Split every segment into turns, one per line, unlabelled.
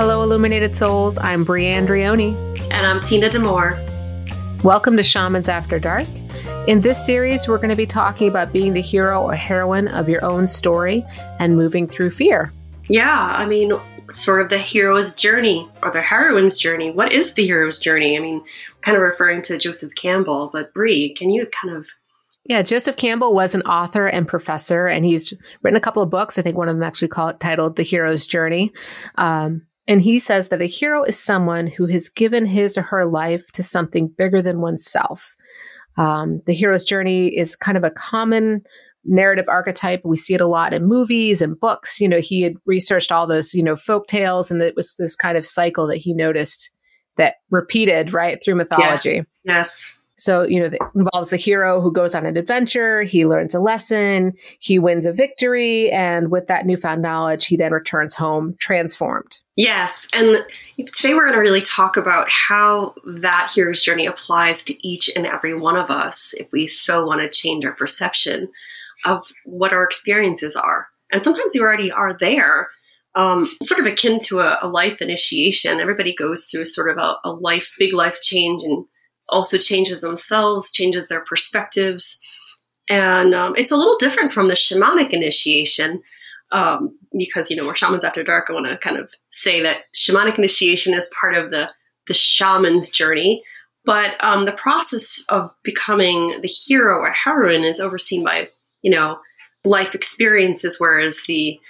Hello, Illuminated Souls. I'm Bri Andrioni.
And I'm Tina Demore.
Welcome to Shamans After Dark. In this series, we're going to be talking about being the hero or heroine of your own story and moving through fear.
Yeah, I mean, sort of the hero's journey or the heroine's journey. What is the hero's journey? I mean, kind of referring to Joseph Campbell, but Bri, can you kind of
yeah, Joseph Campbell was an author and professor, and he's written a couple of books. I think one of them actually called titled "The Hero's Journey." Um, and he says that a hero is someone who has given his or her life to something bigger than oneself. Um, the hero's journey is kind of a common narrative archetype. We see it a lot in movies and books. You know, he had researched all those, you know, folk tales, and it was this kind of cycle that he noticed that repeated right through mythology.
Yeah. Yes.
So, you know, it involves the hero who goes on an adventure, he learns a lesson, he wins a victory, and with that newfound knowledge, he then returns home transformed.
Yes. And today we're going to really talk about how that hero's journey applies to each and every one of us if we so want to change our perception of what our experiences are. And sometimes you already are there. Um, sort of akin to a, a, life initiation. Everybody goes through sort of a, a life, big life change and also changes themselves, changes their perspectives. And um, it's a little different from the shamanic initiation um, because, you know, we're shamans after dark. I want to kind of say that shamanic initiation is part of the, the shaman's journey. But um, the process of becoming the hero or heroine is overseen by, you know, life experiences, whereas the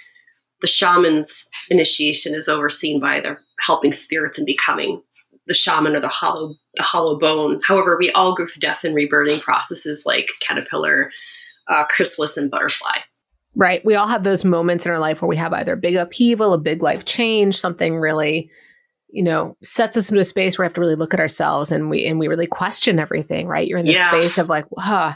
the shaman's initiation is overseen by the helping spirits and becoming the shaman or the hollow the hollow bone. However, we all go through death and rebirthing processes like caterpillar, uh, chrysalis, and butterfly.
Right. We all have those moments in our life where we have either a big upheaval, a big life change, something really, you know, sets us into a space where we have to really look at ourselves and we and we really question everything. Right. You're in this yeah. space of like, huh,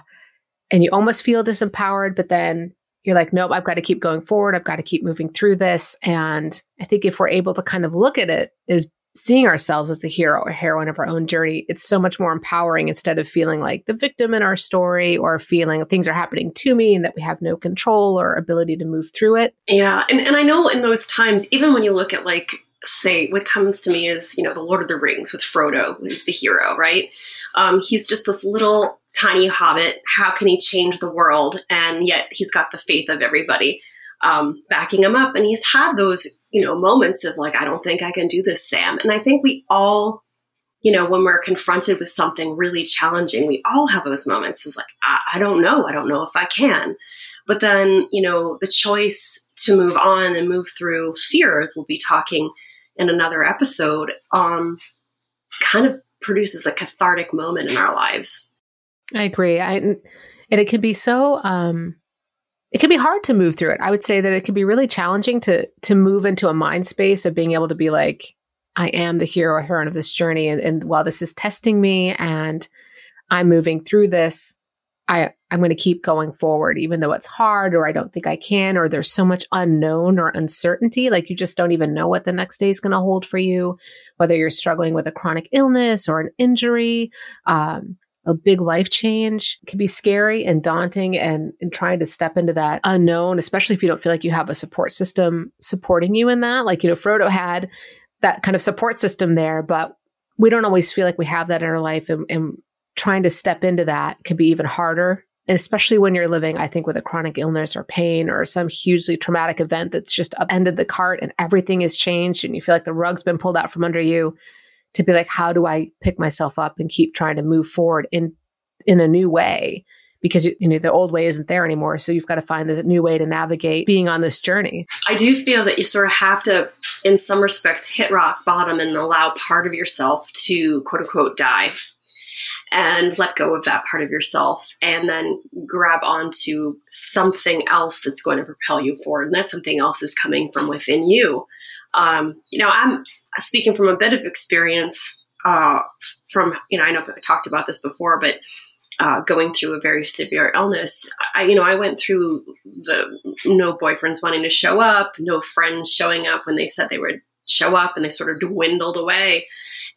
and you almost feel disempowered, but then you're like, nope, I've got to keep going forward. I've got to keep moving through this. And I think if we're able to kind of look at it as seeing ourselves as the hero or heroine of our own journey, it's so much more empowering instead of feeling like the victim in our story or feeling things are happening to me and that we have no control or ability to move through it.
Yeah. And, and I know in those times, even when you look at like, say, what comes to me is, you know, the Lord of the Rings with Frodo, who's the hero, right? Um, he's just this little tiny hobbit. How can he change the world? And yet he's got the faith of everybody um, backing him up. And he's had those, you know, moments of like, I don't think I can do this, Sam. And I think we all, you know, when we're confronted with something really challenging, we all have those moments. It's like, I, I don't know. I don't know if I can. But then, you know, the choice to move on and move through fears, we'll be talking in another episode, um, kind of produces a cathartic moment in our lives.
I agree. I, and it can be so, um, it can be hard to move through it. I would say that it can be really challenging to to move into a mind space of being able to be like, I am the hero or heroine of this journey, and, and while this is testing me and I'm moving through this, I I'm going to keep going forward, even though it's hard or I don't think I can or there's so much unknown or uncertainty. Like you just don't even know what the next day is going to hold for you, whether you're struggling with a chronic illness or an injury. Um, a big life change can be scary and daunting and, and trying to step into that unknown, especially if you don't feel like you have a support system supporting you in that. Like, you know, Frodo had that kind of support system there, but we don't always feel like we have that in our life and, and trying to step into that can be even harder. And especially when you're living, I think, with a chronic illness or pain or some hugely traumatic event that's just upended the cart and everything has changed and you feel like the rug's been pulled out from under you to be like, how do I pick myself up and keep trying to move forward in in a new way? Because you know the old way isn't there anymore, so you've got to find this new way to navigate being on this journey.
I do feel that you sort of have to, in some respects, hit rock bottom and allow part of yourself to quote unquote die and let go of that part of yourself and then grab onto something else that's going to propel you forward. And that something else is coming from within you. Um, you know, I'm speaking from a bit of experience uh, from, you know, I know I talked about this before, but uh, going through a very severe illness, I, you know, I went through the no boyfriends wanting to show up, no friends showing up when they said they would show up, and they sort of dwindled away.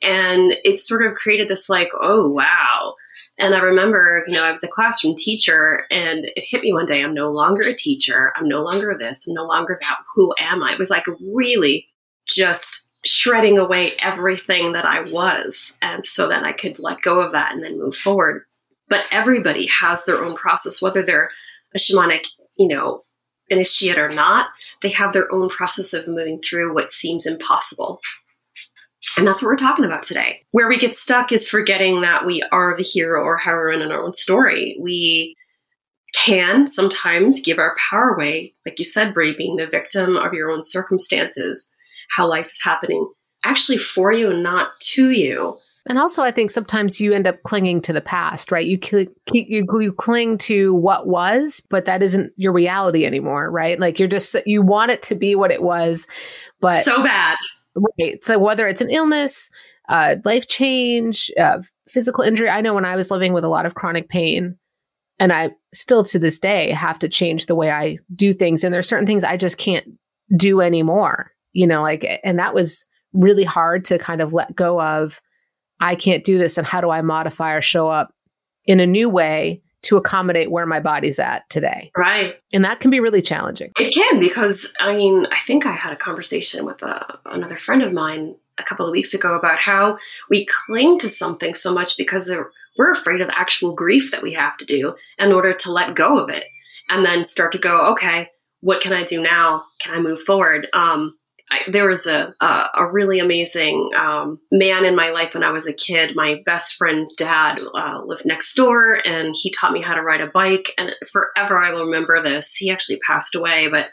And it sort of created this like, oh, wow. And I remember, you know, I was a classroom teacher and it hit me one day. I'm no longer a teacher. I'm no longer this. I'm no longer that. Who am I? It was like really just shredding away everything that I was. And so then I could let go of that and then move forward. But everybody has their own process, whether they're a shamanic, you know, initiate or not, they have their own process of moving through what seems impossible. And that's what we're talking about today. Where we get stuck is forgetting that we are the hero or heroine in our own story. We can sometimes give our power away, like you said, Bri, being the victim of your own circumstances, how life is happening, actually for you and not to you.
And also, I think sometimes you end up clinging to the past, right? You keep, you, you cling to what was, but that isn't your reality anymore, right? Like you're just you want it to be what it was, but
so bad,
right? So whether it's an illness, uh, life change, uh, physical injury. I know when I was living with a lot of chronic pain, and I still to this day have to change the way I do things, and there's certain things I just can't do anymore. You know, like, and that was really hard to kind of let go of I can't do this and how do I modify or show up in a new way to accommodate where my body's at today.
Right.
And that can be really challenging.
It can because I mean, I think I had a conversation with a, uh, another friend of mine a couple of weeks ago about how we cling to something so much because we're afraid of the actual grief that we have to do in order to let go of it and then start to go, okay, what can I do now? Can I move forward? Um, I, there was a, a, a really amazing um, man in my life when I was a kid. My best friend's dad uh, lived next door, and he taught me how to ride a bike. And forever, I will remember this. He actually passed away, but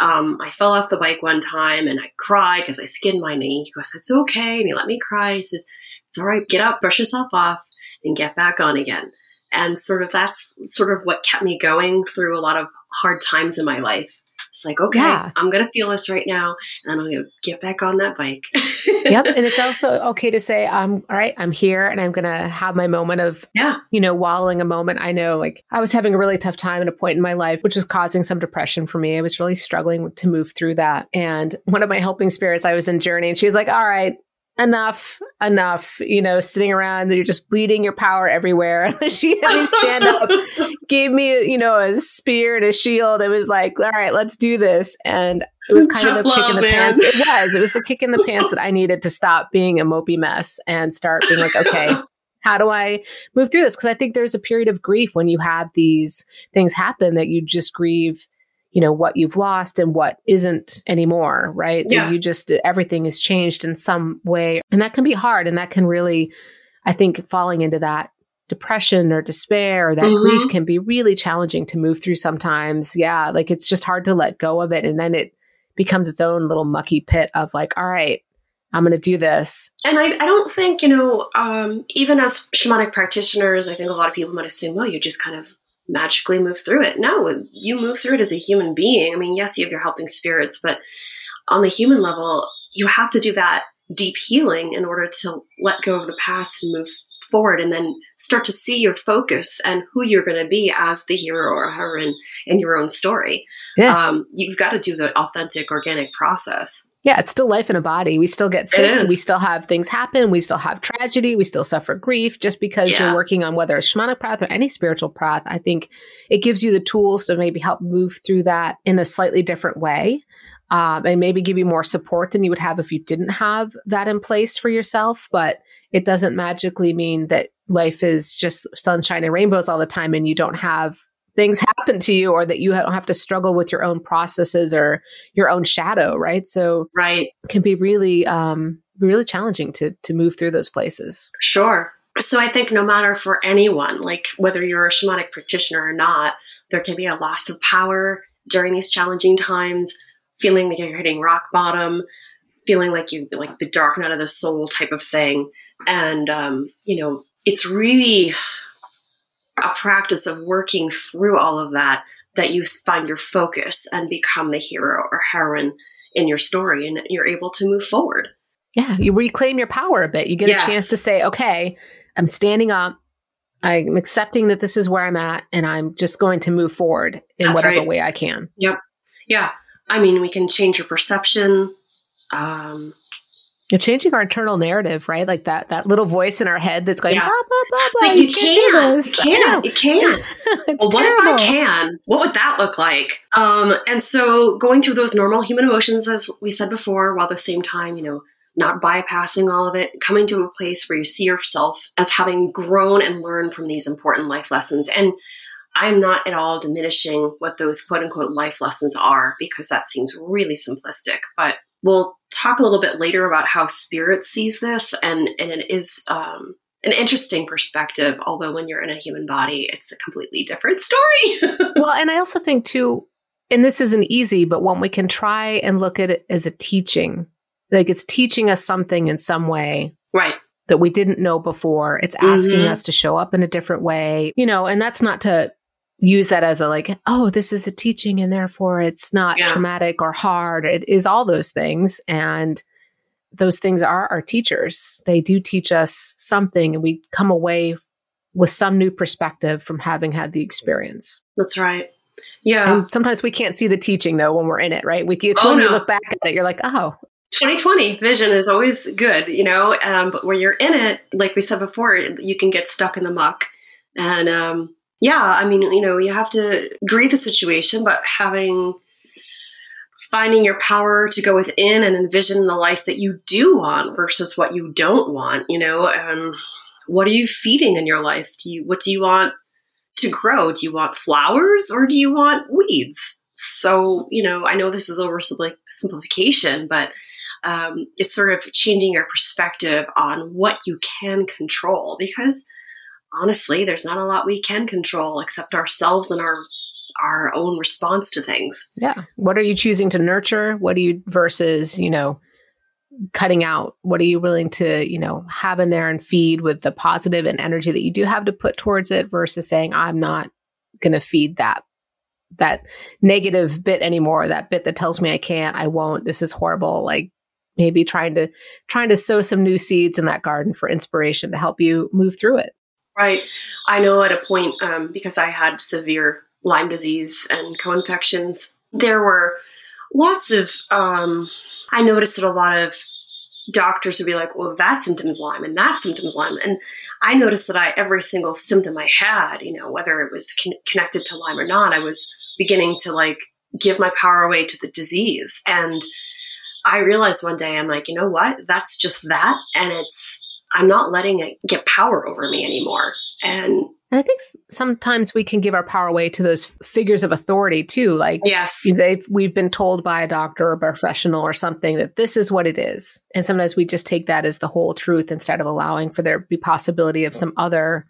um, I fell off the bike one time and I cried because I skinned my knee. He goes, "It's okay," and he let me cry. He says, "It's all right. Get up, brush yourself off, and get back on again." And sort of that's sort of what kept me going through a lot of hard times in my life. It's like, okay, yeah. I'm going to feel this right now and I'm going to get back on that bike.
yep. And it's also okay to say, I'm all right, I'm here and I'm going to have my moment of,
yeah,
you know, wallowing a moment. I know like I was having a really tough time at a point in my life, which was causing some depression for me. I was really struggling to move through that. And one of my helping spirits, I was in Journey and she's like, all right, enough, enough, you know, sitting around, you're just bleeding your power everywhere. she had me stand up, gave me, you know, a spear and a shield. It was like, all right, let's do this. And it was kind Tough of the love, kick in the man. pants. It was. It was the kick in the pants that I needed to stop being a mopey mess and start being like, okay, how do I move through this? Because I think there's a period of grief when you have these things happen that you just grieve you know what you've lost and what isn't anymore right
yeah.
you just everything has changed in some way and that can be hard and that can really i think falling into that depression or despair or that mm-hmm. grief can be really challenging to move through sometimes yeah like it's just hard to let go of it and then it becomes its own little mucky pit of like all right I'm going to do this.
And I, I don't think, you know, um, even as shamanic practitioners, I think a lot of people might assume, well, you just kind of magically move through it. No, you move through it as a human being. I mean, yes, you have your helping spirits, but on the human level, you have to do that deep healing in order to let go of the past and move forward and then start to see your focus and who you're going to be as the hero or heroine in your own story. Yeah. Um, you've got to do the authentic, organic process.
Yeah, it's still life in a body. We still get sick. We still have things happen. We still have tragedy. We still suffer grief. Just because yeah. you're working on whether a shamanic path or any spiritual path, I think it gives you the tools to maybe help move through that in a slightly different way. Um, and maybe give you more support than you would have if you didn't have that in place for yourself. But it doesn't magically mean that life is just sunshine and rainbows all the time and you don't have things happen to you or that you don't have to struggle with your own processes or your own shadow right? So
right.
can be really um really challenging to to move through those places.
Sure. So i think no matter for anyone like whether you're a shamanic practitioner or not there can be a loss of power during these challenging times feeling like you're hitting rock bottom feeling like you like the dark night of the soul type of thing. And um you know it's really a practice of working through all of that that you find your focus and become the hero or heroine in your story and you're able to move forward.
Yeah, you reclaim your power a bit. You get yes. a chance to say, okay, I'm standing up. I'm accepting that this is where I'm at and I'm just going to move forward in That's whatever right. way I can.
Yep. Yeah. I mean, we can change your perception. Um,
changing our internal narrative, right? Like that that little voice in our head that's going, yeah. blah, blah, blah,
blah. you, you can, you can, you can. well, what if I can? What would that look like? Um, and so going through those normal human emotions, as we said before, while at the same time, you know, not bypassing all of it, coming to a place where you see yourself as having grown and learned from these important life lessons. And I'm not at all diminishing what those quote unquote life lessons are because that seems really simplistic. But we'll talk a little bit later about how spirit sees this, and, and it is um, an interesting perspective. Although when you're in a human body, it's a completely different story.
well, and I also think too, and this isn't easy, but when we can try and look at it as a teaching, like it's teaching us something in some way,
right?
That we didn't know before. It's asking mm-hmm. us to show up in a different way, you know, and that's not to use that as a like, oh, this is a teaching and therefore it's not yeah. traumatic or hard. It is all those things. And those things are our teachers. They do teach us something and we come away with some new perspective from having had the experience.
That's right. Yeah.
And sometimes we can't see the teaching though when we're in it, right? We it's oh, when no. you look back at it, you're like, oh.
2020 vision is always good, you know, um, but when you're in it, like we said before, you can get stuck in the muck. And um, yeah, I mean, you know, you have to agree the situation, but having finding your power to go within and envision the life that you do want versus what you don't want, you know, um, what are you feeding in your life? Do you what do you want to grow? Do you want flowers or do you want weeds? So, you know, I know this is oversimplification, but um, it's sort of changing your perspective on what you can control because honestly, there's not a lot we can control except ourselves and our our own response to things.
Yeah. What are you choosing to nurture? What are you versus, you know, cutting out? What are you willing to, you know, have in there and feed with the positive and energy that you do have to put towards it versus saying, I'm not going to feed that that negative bit anymore that bit that tells me i can't i won't this is horrible like maybe trying to trying to sow some new seeds in that garden for inspiration to help you move through it
right i know at a point um, because i had severe lyme disease and co-infections there were lots of um, i noticed that a lot of doctors would be like, well, that symptom's Lyme and that symptom's Lyme. And I noticed that I, every single symptom I had, you know, whether it was con- connected to Lyme or not, I was beginning to like give my power away to the disease. And I realized one day, I'm like, you know what? That's just that. And it's, I'm not letting it get power over me anymore. And
and I think sometimes we can give our power away to those figures of authority too. Like,
yes,
they've, we've been told by a doctor or a professional or something that this is what it is. And sometimes we just take that as the whole truth instead of allowing for there be possibility of some other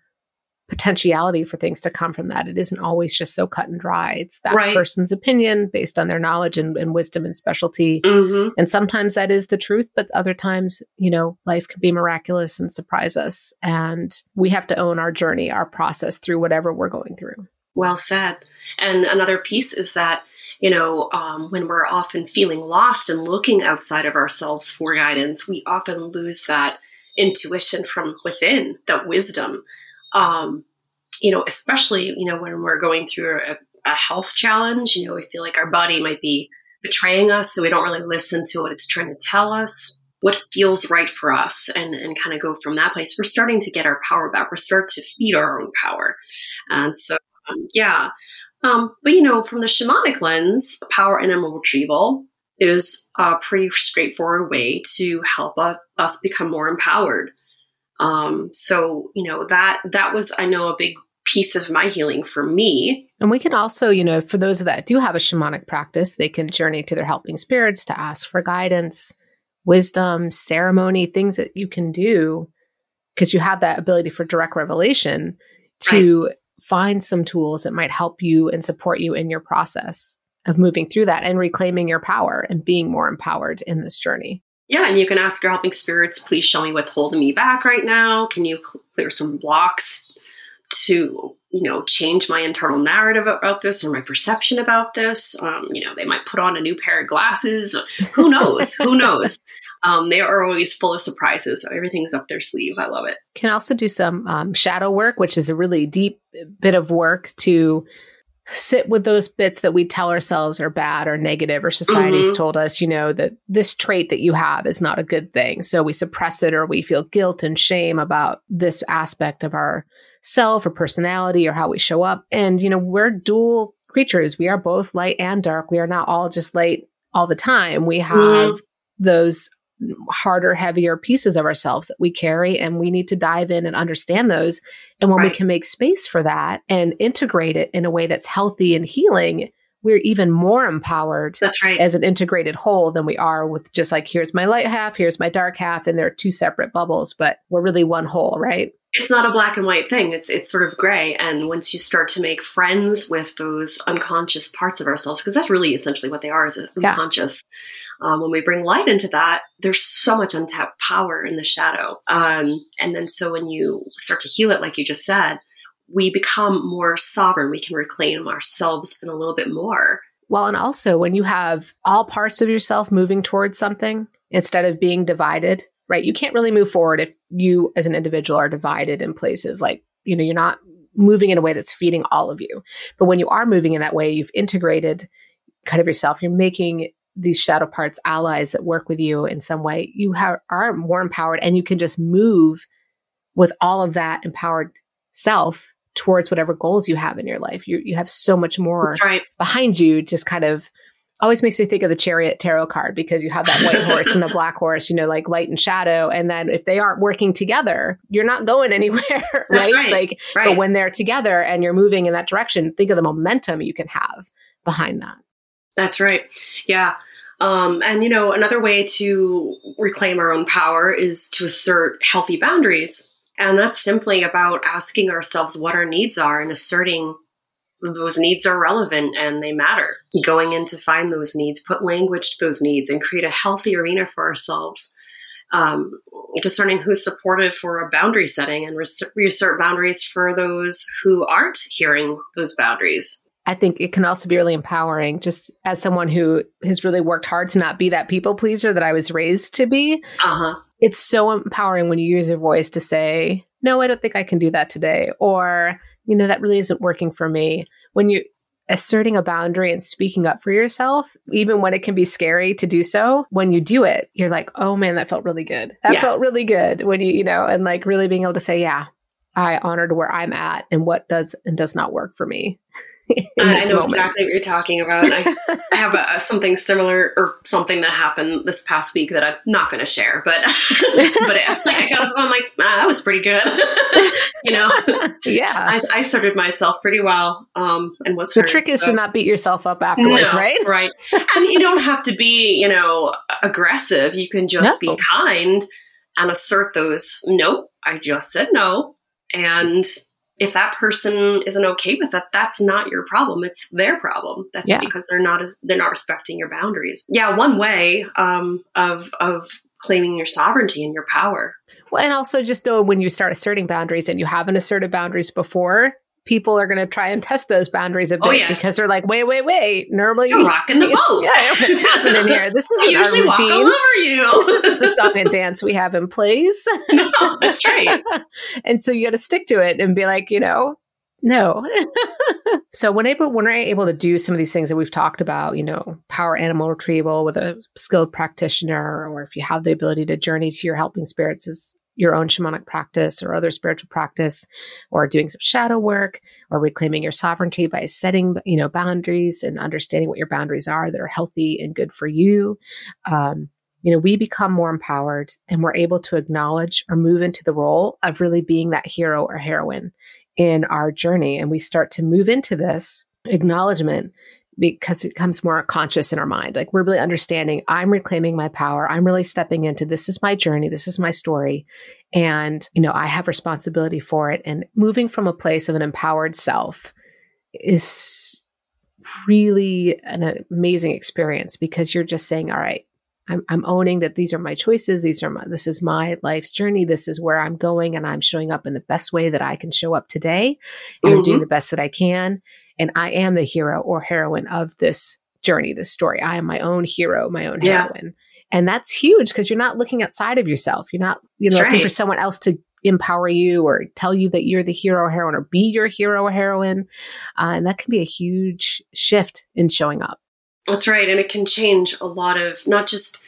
potentiality for things to come from that. It isn't always just so cut and dry. It's that right. person's opinion based on their knowledge and, and wisdom and specialty. Mm-hmm. And sometimes that is the truth, but other times, you know, life can be miraculous and surprise us. And we have to own our journey, our process through whatever we're going through.
Well said. And another piece is that you know, um, when we're often feeling lost and looking outside of ourselves for guidance, we often lose that intuition from within, that wisdom um, you know, especially, you know, when we're going through a, a health challenge, you know, we feel like our body might be betraying us, so we don't really listen to what it's trying to tell us, what feels right for us, and, and kind of go from that place. We're starting to get our power back. We're starting to feed our own power. And so, um, yeah. Um, but, you know, from the shamanic lens, power animal retrieval is a pretty straightforward way to help us become more empowered. Um, so you know that that was I know a big piece of my healing for me.
And we can also, you know, for those that do have a shamanic practice, they can journey to their helping spirits to ask for guidance, wisdom, ceremony, things that you can do because you have that ability for direct revelation to right. find some tools that might help you and support you in your process of moving through that and reclaiming your power and being more empowered in this journey.
Yeah, and you can ask your helping spirits, please show me what's holding me back right now. Can you clear some blocks to, you know, change my internal narrative about this or my perception about this? Um, you know, they might put on a new pair of glasses. Who knows? Who knows? Um, they are always full of surprises. So everything's up their sleeve. I love it.
Can also do some um, shadow work, which is a really deep bit of work to sit with those bits that we tell ourselves are bad or negative or society's mm-hmm. told us you know that this trait that you have is not a good thing. So we suppress it or we feel guilt and shame about this aspect of our self or personality or how we show up. And you know we're dual creatures. We are both light and dark. We are not all just light all the time. We have mm-hmm. those harder, heavier pieces of ourselves that we carry, and we need to dive in and understand those. And when right. we can make space for that and integrate it in a way that's healthy and healing, we're even more empowered
that's right
as an integrated whole than we are with just like here's my light half here's my dark half and they're two separate bubbles but we're really one whole right
it's not a black and white thing it's it's sort of gray and once you start to make friends with those unconscious parts of ourselves because that's really essentially what they are is unconscious yeah. Um, when we bring light into that there's so much untapped power in the shadow um, and then so when you start to heal it like you just said we become more sovereign. We can reclaim ourselves in a little bit more.
Well, and also when you have all parts of yourself moving towards something instead of being divided, right? You can't really move forward if you as an individual are divided in places like, you know, you're not moving in a way that's feeding all of you. But when you are moving in that way, you've integrated kind of yourself, you're making these shadow parts allies that work with you in some way. You have, are more empowered and you can just move with all of that empowered self towards whatever goals you have in your life. You you have so much more
right.
behind you. Just kind of always makes me think of the chariot tarot card because you have that white horse and the black horse, you know, like light and shadow. And then if they aren't working together, you're not going anywhere, right?
right?
Like,
right.
but when they're together and you're moving in that direction, think of the momentum you can have behind that.
That's right. Yeah. Um, and you know, another way to reclaim our own power is to assert healthy boundaries and that's simply about asking ourselves what our needs are and asserting those needs are relevant and they matter. Going in to find those needs, put language to those needs, and create a healthy arena for ourselves. Um, discerning who's supportive for a boundary setting and reassert boundaries for those who aren't hearing those boundaries.
I think it can also be really empowering just as someone who has really worked hard to not be that people pleaser that I was raised to be.
Uh-huh.
It's so empowering when you use your voice to say, no, I don't think I can do that today. Or, you know, that really isn't working for me. When you asserting a boundary and speaking up for yourself, even when it can be scary to do so, when you do it, you're like, oh man, that felt really good. That yeah. felt really good when you, you know, and like really being able to say, yeah, I honored where I'm at and what does and does not work for me.
I know moment. exactly what you're talking about. I, I have a, a, something similar or something that happened this past week that I'm not going to share, but but it's like I got I'm like ah, that was pretty good, you know.
Yeah,
I, I started myself pretty well, um, and was
the
heard,
trick is to not beat yourself up afterwards,
no,
right?
Right, and you don't have to be you know aggressive. You can just no. be kind and assert those. Nope, I just said no, and if that person isn't okay with that, that's not your problem. It's their problem. That's yeah. because they're not they're not respecting your boundaries. Yeah, one way um, of of claiming your sovereignty and your power.
Well, and also just know when you start asserting boundaries and you haven't asserted boundaries before, people are going to try and test those boundaries a oh, bit oh, yes. because they're like, wait, wait, wait. Normally,
you're rocking the boat.
yeah, what's happening here? This is
usually walk all over you.
this isn't the song and dance we have in place.
no, that's right.
and so you got to stick to it and be like, you know, no. so when able when we're able to do some of these things that we've talked about, you know, power animal retrieval with a skilled practitioner, or if you have the ability to journey to your helping spirits is your own shamanic practice or other spiritual practice or doing some shadow work or reclaiming your sovereignty by setting you know boundaries and understanding what your boundaries are that are healthy and good for you. Um, you know we become more empowered and we're able to acknowledge or move into the role of really being that hero or heroine in our journey. And we start to move into this acknowledgement because it becomes more conscious in our mind. Like we're really understanding I'm reclaiming my power. I'm really stepping into this is my journey. This is my story. And, you know, I have responsibility for it. And moving from a place of an empowered self is really an amazing experience because you're just saying, all right, I'm, I'm owning that these are my choices. These are my, this is my life's journey. This is where I'm going and I'm showing up in the best way that I can show up today. And mm-hmm. I'm doing mm-hmm. the best that I can. And I am the hero or heroine of this journey, this story. I am my own hero, my own yeah. heroine. And that's huge because you're not looking outside of yourself. You're not, you know, looking right. for someone else to empower you or tell you that you're the hero or heroine or be your hero or heroine. Uh, and that can be a huge shift in showing up.
That's right. And it can change a lot of not just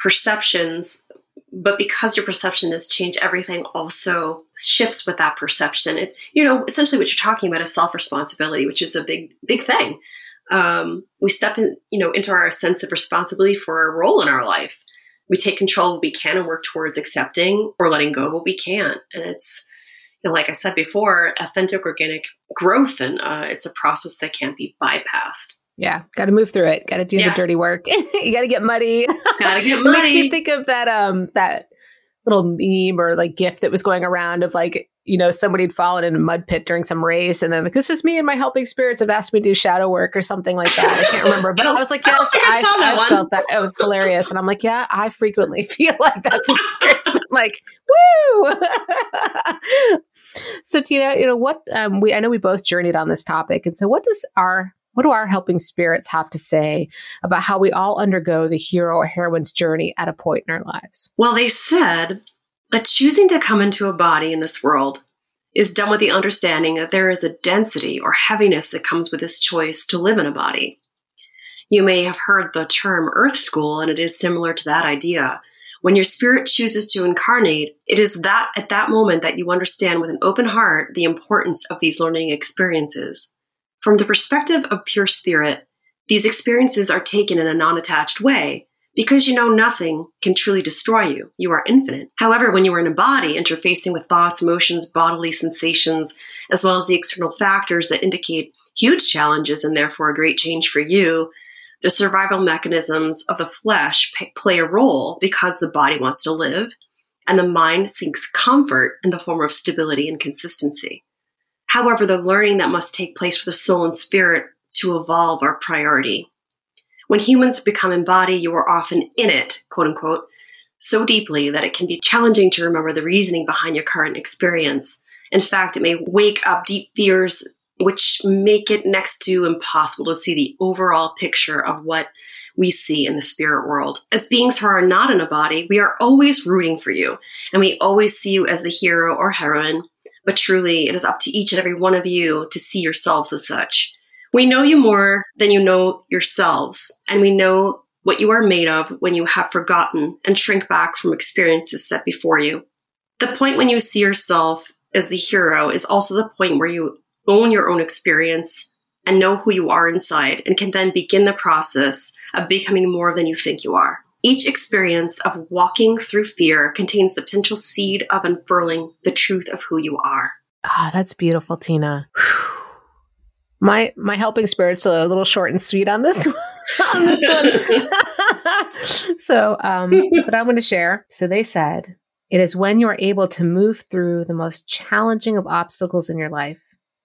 perceptions, but because your perception has changed, everything also shifts with that perception. It, you know, essentially what you're talking about is self responsibility, which is a big, big thing. Um, we step in, you know, into our sense of responsibility for our role in our life. we take control of what we can and work towards accepting or letting go of what we can't. And it's, you know, like I said before, authentic organic growth, and uh, it's a process that can't be bypassed.
Yeah, got to move through it. Got to do yeah. the dirty work. you got to get muddy.
Got to get muddy.
makes me think of that um that little meme or like gif that was going around of like you know somebody had fallen in a mud pit during some race and then like this is me and my helping spirits have asked me to do shadow work or something like that i can't remember but i was like yes i, I, I felt that it was hilarious and i'm like yeah i frequently feel like that's what like woo so tina you know what um, we i know we both journeyed on this topic and so what does our what do our helping spirits have to say about how we all undergo the hero or heroine's journey at a point in our lives?
Well, they said that choosing to come into a body in this world is done with the understanding that there is a density or heaviness that comes with this choice to live in a body. You may have heard the term earth school, and it is similar to that idea. When your spirit chooses to incarnate, it is that at that moment that you understand with an open heart the importance of these learning experiences. From the perspective of pure spirit, these experiences are taken in a non attached way because you know nothing can truly destroy you. You are infinite. However, when you are in a body, interfacing with thoughts, emotions, bodily sensations, as well as the external factors that indicate huge challenges and therefore a great change for you, the survival mechanisms of the flesh play a role because the body wants to live and the mind seeks comfort in the form of stability and consistency. However, the learning that must take place for the soul and spirit to evolve are priority. When humans become embodied, you are often in it, quote unquote, so deeply that it can be challenging to remember the reasoning behind your current experience. In fact, it may wake up deep fears which make it next to impossible to see the overall picture of what we see in the spirit world. As beings who are not in a body, we are always rooting for you, and we always see you as the hero or heroine but truly it is up to each and every one of you to see yourselves as such. We know you more than you know yourselves, and we know what you are made of when you have forgotten and shrink back from experiences set before you. The point when you see yourself as the hero is also the point where you own your own experience and know who you are inside and can then begin the process of becoming more than you think you are. Each experience of walking through fear contains the potential seed of unfurling the truth of who you are.
Ah, that's beautiful, Tina. My my helping spirits are a little short and sweet on this on this one. so, um, but I want to share. So they said, it is when you are able to move through the most challenging of obstacles in your life,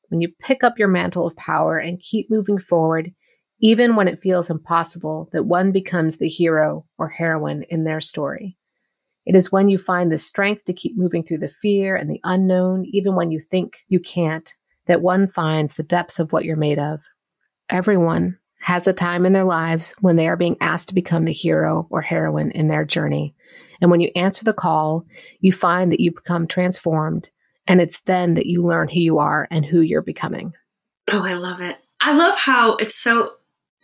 when you pick up your mantle of power and keep moving forward even when it feels impossible, that one becomes the hero or heroine in their story. It is when you find the strength to keep moving through the fear and the unknown, even when you think you can't, that one finds the depths of what you're made of. Everyone has a time in their lives when they are being asked to become the hero or heroine in their journey. And when you answer the call, you find that you become transformed. And it's then that you learn who you are and who you're becoming.
Oh, I love it. I love how it's so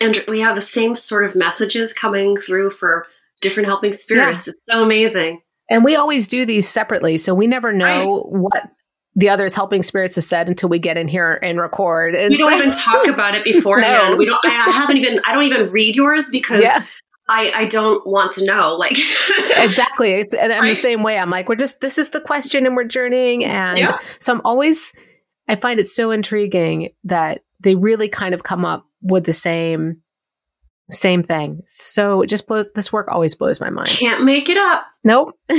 and we have the same sort of messages coming through for different helping spirits. Yeah. It's so amazing.
And we always do these separately, so we never know right. what the others helping spirits have said until we get in here and record. And
we don't so, even talk about it beforehand. no. We don't. I haven't even. I don't even read yours because. Yeah. I, I don't want to know. Like
exactly, it's, and I'm right? the same way. I'm like, we're just this is the question, and we're journeying, and yeah. so I'm always. I find it so intriguing that they really kind of come up with the same same thing. So it just blows this work always blows my mind.
Can't make it up.
Nope.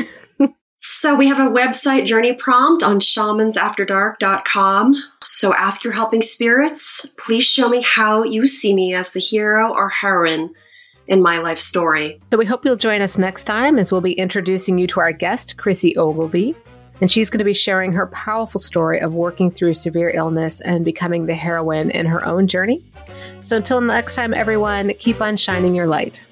so we have a website journey prompt on shamansafterdark.com. So ask your helping spirits, please show me how you see me as the hero or heroine in my life story.
So we hope you'll join us next time as we'll be introducing you to our guest, Chrissy Ogilvie. And she's going to be sharing her powerful story of working through severe illness and becoming the heroine in her own journey. So until next time, everyone, keep on shining your light.